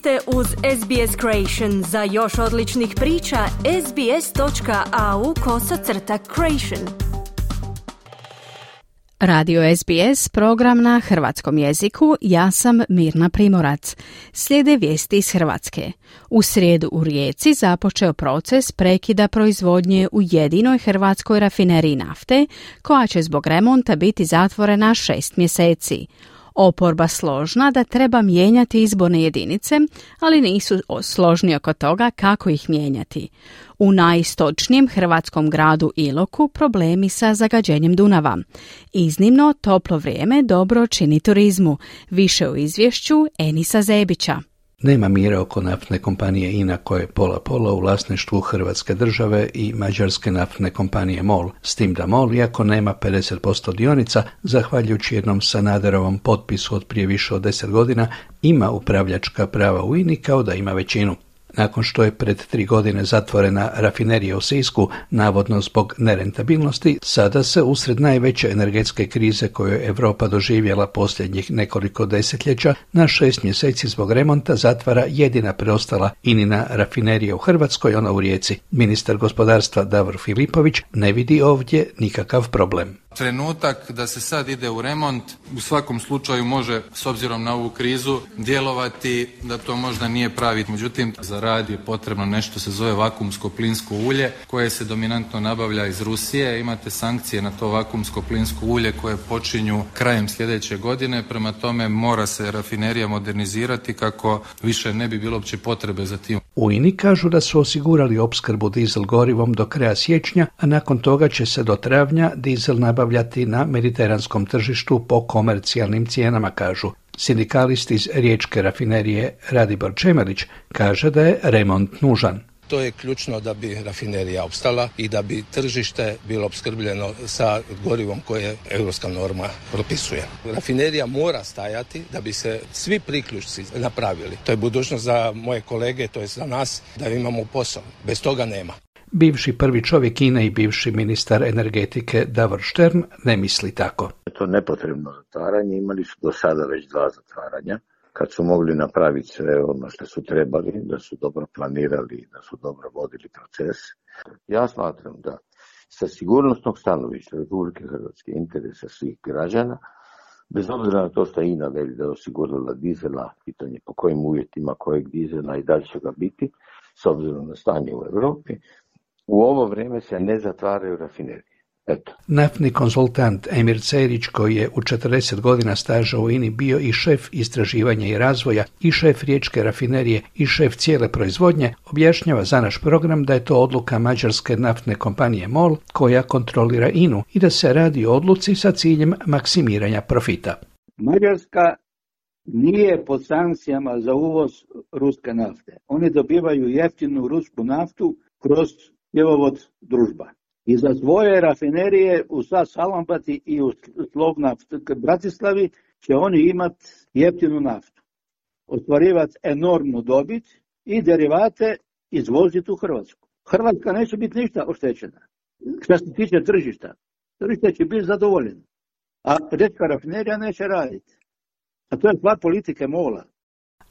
ste uz SBS Creation. Za još odličnih priča, sbs.au kosacrta creation. Radio SBS, program na hrvatskom jeziku, ja sam Mirna Primorac. Slijede vijesti iz Hrvatske. U srijedu u Rijeci započeo proces prekida proizvodnje u jedinoj hrvatskoj rafineriji nafte, koja će zbog remonta biti zatvorena šest mjeseci oporba složna da treba mijenjati izborne jedinice, ali nisu složni oko toga kako ih mijenjati. U najistočnijem hrvatskom gradu Iloku problemi sa zagađenjem Dunava. Iznimno toplo vrijeme dobro čini turizmu. Više u izvješću Enisa Zebića. Nema mira oko naftne kompanije INA koje je pola-pola u vlasništvu Hrvatske države i mađarske naftne kompanije MOL, s tim da MOL, iako nema 50% dionica, zahvaljujući jednom Sanaderovom potpisu od prije više od 10 godina, ima upravljačka prava u INI kao da ima većinu. Nakon što je pred tri godine zatvorena rafinerija u Sisku, navodno zbog nerentabilnosti, sada se usred najveće energetske krize koju je Europa doživjela posljednjih nekoliko desetljeća, na šest mjeseci zbog remonta zatvara jedina preostala inina rafinerija u Hrvatskoj, ona u Rijeci. Ministar gospodarstva Davor Filipović ne vidi ovdje nikakav problem. Trenutak da se sad ide u remont u svakom slučaju može s obzirom na ovu krizu djelovati da to možda nije pravi. Međutim, za rad je potrebno nešto se zove vakumsko plinsko ulje koje se dominantno nabavlja iz Rusije. Imate sankcije na to vakumsko plinsko ulje koje počinju krajem sljedeće godine. Prema tome mora se rafinerija modernizirati kako više ne bi bilo uopće potrebe za tim. U INI kažu da su osigurali opskrbu dizel gorivom do kraja siječnja, a nakon toga će se do travnja dizel nabavljati na mediteranskom tržištu po komercijalnim cijenama, kažu. Sindikalist iz Riječke rafinerije Radibor Čemelić kaže da je remont nužan. To je ključno da bi rafinerija opstala i da bi tržište bilo opskrbljeno sa gorivom koje europska norma propisuje. Rafinerija mora stajati da bi se svi priključci napravili. To je budućnost za moje kolege, to je za nas da imamo posao. Bez toga nema. Bivši prvi čovjek Kine i bivši ministar energetike Davor Štern ne misli tako. To nepotrebno zatvaranje, imali su do sada već dva zatvaranja, kad su mogli napraviti sve ono što su trebali, da su dobro planirali, da su dobro vodili proces. Ja smatram da sa sigurnosnog stanovišta Republike Hrvatske interesa svih građana, bez obzira na to što INA veli da je osigurala dizela, pitanje po kojim uvjetima kojeg dizela i dalje će ga biti, s obzirom na stanje u Europi, u ovo vrijeme se ne zatvaraju rafinerije. Eto. Naftni konsultant Emir Cerić, koji je u 40 godina staža u INI bio i šef istraživanja i razvoja, i šef riječke rafinerije, i šef cijele proizvodnje, objašnjava za naš program da je to odluka mađarske naftne kompanije MOL, koja kontrolira INU i da se radi o odluci sa ciljem maksimiranja profita. Mađarska nije pod sankcijama za uvoz ruske nafte. Oni dobivaju jeftinu rusku naftu kroz cjevovod družba. I za svoje rafinerije u Sa Salampati i u Slovnaft Bratislavi će oni imati jeftinu naftu. Ostvarivati enormnu dobit i derivate izvoziti u Hrvatsku. Hrvatska neće biti ništa oštećena. Što se tiče tržišta, tržište će biti zadovoljeno. A redka rafinerija neće raditi. A to je stvar politike mola.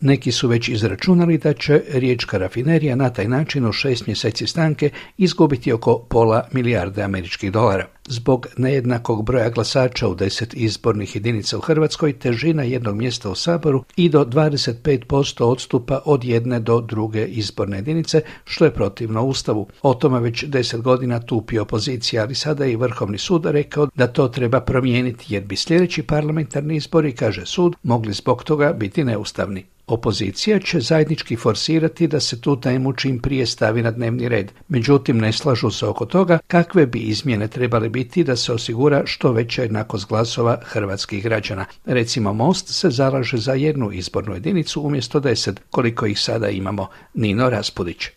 Neki su već izračunali da će riječka rafinerija na taj način u šest mjeseci stanke izgubiti oko pola milijarde američkih dolara. Zbog nejednakog broja glasača u deset izbornih jedinica u Hrvatskoj, težina jednog mjesta u Saboru i do 25% odstupa od jedne do druge izborne jedinice, što je protivno Ustavu. O tome već deset godina tupi opozicija, ali sada je i Vrhovni sud rekao da to treba promijeniti, jer bi sljedeći parlamentarni izbori, kaže sud, mogli zbog toga biti neustavni. Opozicija će zajednički forsirati da se tu temu čim prije stavi na dnevni red. Međutim, ne slažu se oko toga kakve bi izmjene trebale biti da se osigura što veća jednakost glasova hrvatskih građana. Recimo, Most se zalaže za jednu izbornu jedinicu umjesto deset, koliko ih sada imamo. Nino Raspudić.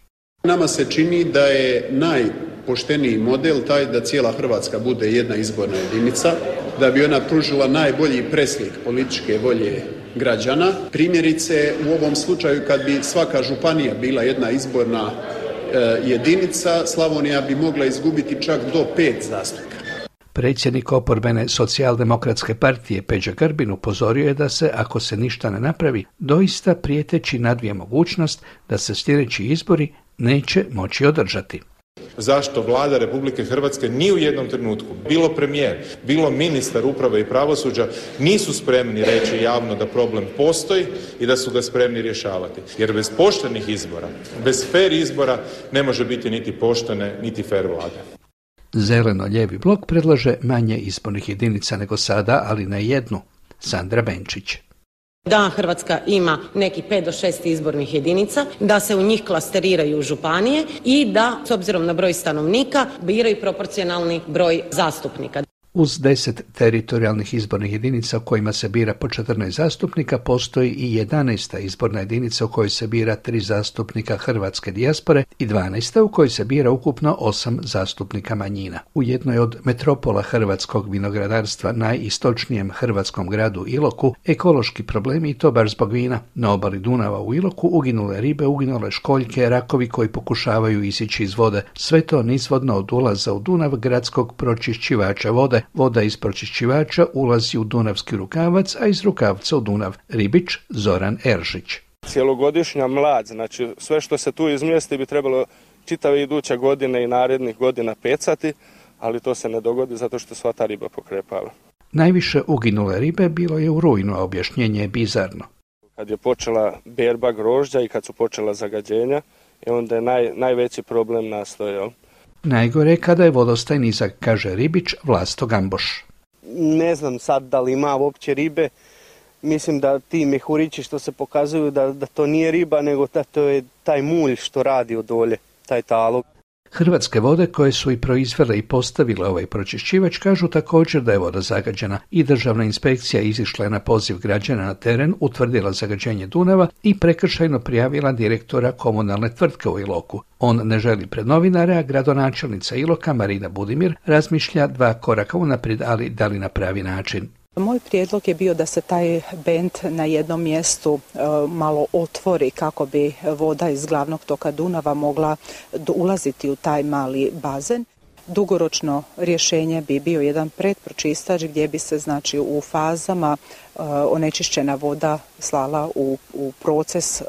Nama se čini da je najpošteniji model taj da cijela Hrvatska bude jedna izborna jedinica, da bi ona pružila najbolji preslik političke volje građana. Primjerice u ovom slučaju kad bi svaka županija bila jedna izborna jedinica, Slavonija bi mogla izgubiti čak do pet zastupnika. Predsjednik oporbene socijaldemokratske partije Peđa Grbin upozorio je da se, ako se ništa ne napravi, doista prijeteći nadvije mogućnost da se sljedeći izbori neće moći održati. Zašto vlada Republike Hrvatske ni u jednom trenutku, bilo premijer, bilo ministar uprave i pravosuđa, nisu spremni reći javno da problem postoji i da su ga spremni rješavati. Jer bez poštenih izbora, bez fer izbora ne može biti niti poštene, niti fer vlade. Zeleno-ljevi blok predlaže manje izbornih jedinica nego sada, ali na jednu. Sandra Benčić. Da Hrvatska ima neki 5 do 6 izbornih jedinica, da se u njih klasteriraju županije i da s obzirom na broj stanovnika biraju proporcionalni broj zastupnika. Uz deset teritorijalnih izbornih jedinica u kojima se bira po 14 zastupnika, postoji i 11. izborna jedinica u kojoj se bira tri zastupnika hrvatske dijaspore i 12. u kojoj se bira ukupno osam zastupnika manjina. U jednoj od metropola hrvatskog vinogradarstva, najistočnijem hrvatskom gradu Iloku, ekološki problemi i to baš zbog vina. Na obali Dunava u Iloku uginule ribe, uginule školjke, rakovi koji pokušavaju isići iz vode. Sve to nizvodno od ulaza u Dunav gradskog pročišćivača vode voda iz pročišćivača ulazi u Dunavski rukavac, a iz rukavca u Dunav. Ribić Zoran Eržić. Cijelogodišnja mlad, znači sve što se tu izmjesti bi trebalo čitave iduće godine i narednih godina pecati, ali to se ne dogodi zato što sva ta riba pokrepava. Najviše uginule ribe bilo je u rujnu, a objašnjenje je bizarno. Kad je počela berba grožđa i kad su počela zagađenja, i onda je naj, najveći problem nastojao. Najgore kada je vodostaj nizak, kaže Ribić Vlasto Gamboš. Ne znam sad da li ima uopće ribe. Mislim da ti mehurići što se pokazuju da, da to nije riba, nego da to je taj mulj što radi od dolje, taj talog. Hrvatske vode koje su i proizvele i postavile ovaj pročišćivač kažu također da je voda zagađena i državna inspekcija izišla je na poziv građana na teren, utvrdila zagađenje Dunava i prekršajno prijavila direktora komunalne tvrtke u Iloku. On ne želi pred novinare, a gradonačelnica Iloka Marina Budimir razmišlja dva koraka unaprijed, ali da li na pravi način. Moj prijedlog je bio da se taj bend na jednom mjestu e, malo otvori kako bi voda iz glavnog toka Dunava mogla ulaziti u taj mali bazen. Dugoročno rješenje bi bio jedan predpročistač gdje bi se znači u fazama e, onečišćena voda slala u, u proces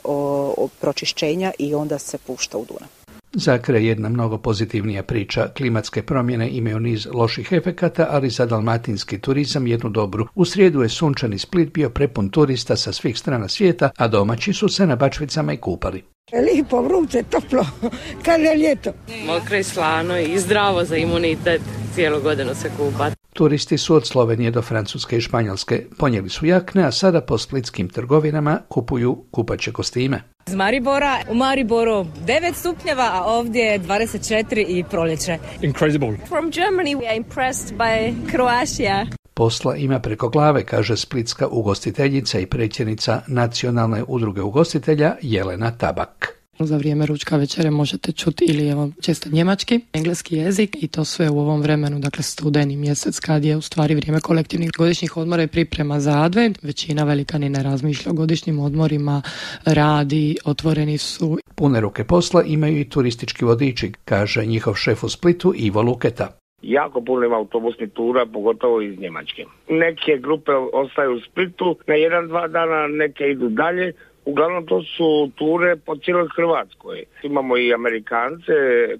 pročišćenja i onda se pušta u Dunav. Za kraj jedna mnogo pozitivnija priča. Klimatske promjene imaju niz loših efekata, ali za dalmatinski turizam jednu dobru. U srijedu je sunčani Split bio prepun turista sa svih strana svijeta, a domaći su se na bačvicama i kupali. Lipo, vruće, toplo, kad je ljeto. Mokro i slano i zdravo za imunitet, cijelu godinu se kupati. Turisti su od Slovenije do Francuske i Španjolske. Ponijeli su jakne, a sada po splitskim trgovinama kupuju kupaće kostime. Iz Maribora, u Mariboru 9 stupnjeva, a ovdje je 24 i proljeće. Incredible. From Germany we are impressed by Croatia. Posla ima preko glave, kaže splitska ugostiteljica i predsjednica Nacionalne udruge ugostitelja Jelena Tabak. Za vrijeme ručka večere možete čuti ili evo često njemački, engleski jezik i to sve u ovom vremenu, dakle studeni mjesec kad je u stvari vrijeme kolektivnih godišnjih odmora i priprema za advent. Većina velika ni ne razmišlja o godišnjim odmorima, radi, otvoreni su. Pune ruke posla imaju i turistički vodiči, kaže njihov šef u Splitu Ivo Luketa. Jako puno ima autobusnih tura, pogotovo iz Njemačke. Neke grupe ostaju u Splitu na jedan, dva dana, neke idu dalje, Uglavnom to su ture po cijeloj Hrvatskoj. Imamo i Amerikance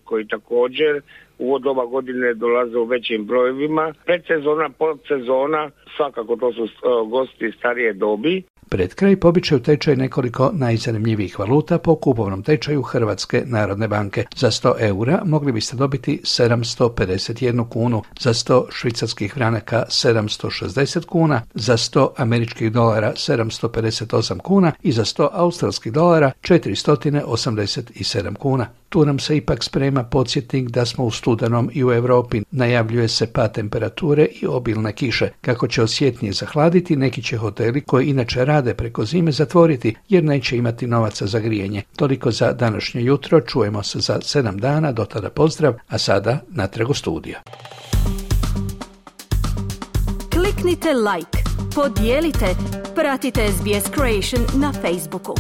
koji također u doba godine dolaze u većim brojevima. Predsezona, podsezona, svakako to su gosti starije dobi. Pred kraj pobiće u tečaj nekoliko najzanimljivijih valuta po kupovnom tečaju Hrvatske narodne banke. Za 100 eura mogli biste dobiti 751 kunu, za 100 švicarskih franaka 760 kuna, za 100 američkih dolara 758 kuna i za 100 australskih dolara 487 kuna. Tu nam se ipak sprema podsjetnik da smo u studenom i u Europi. Najavljuje se pad temperature i obilne kiše. Kako će osjetnije zahladiti, neki će hoteli koji inače rade preko zime zatvoriti jer neće imati novaca za grijanje. Toliko za današnje jutro. Čujemo se za sedam dana. Do tada pozdrav, a sada natrag u studija. Kliknite like, podijelite, pratite SBS Creation na Facebooku.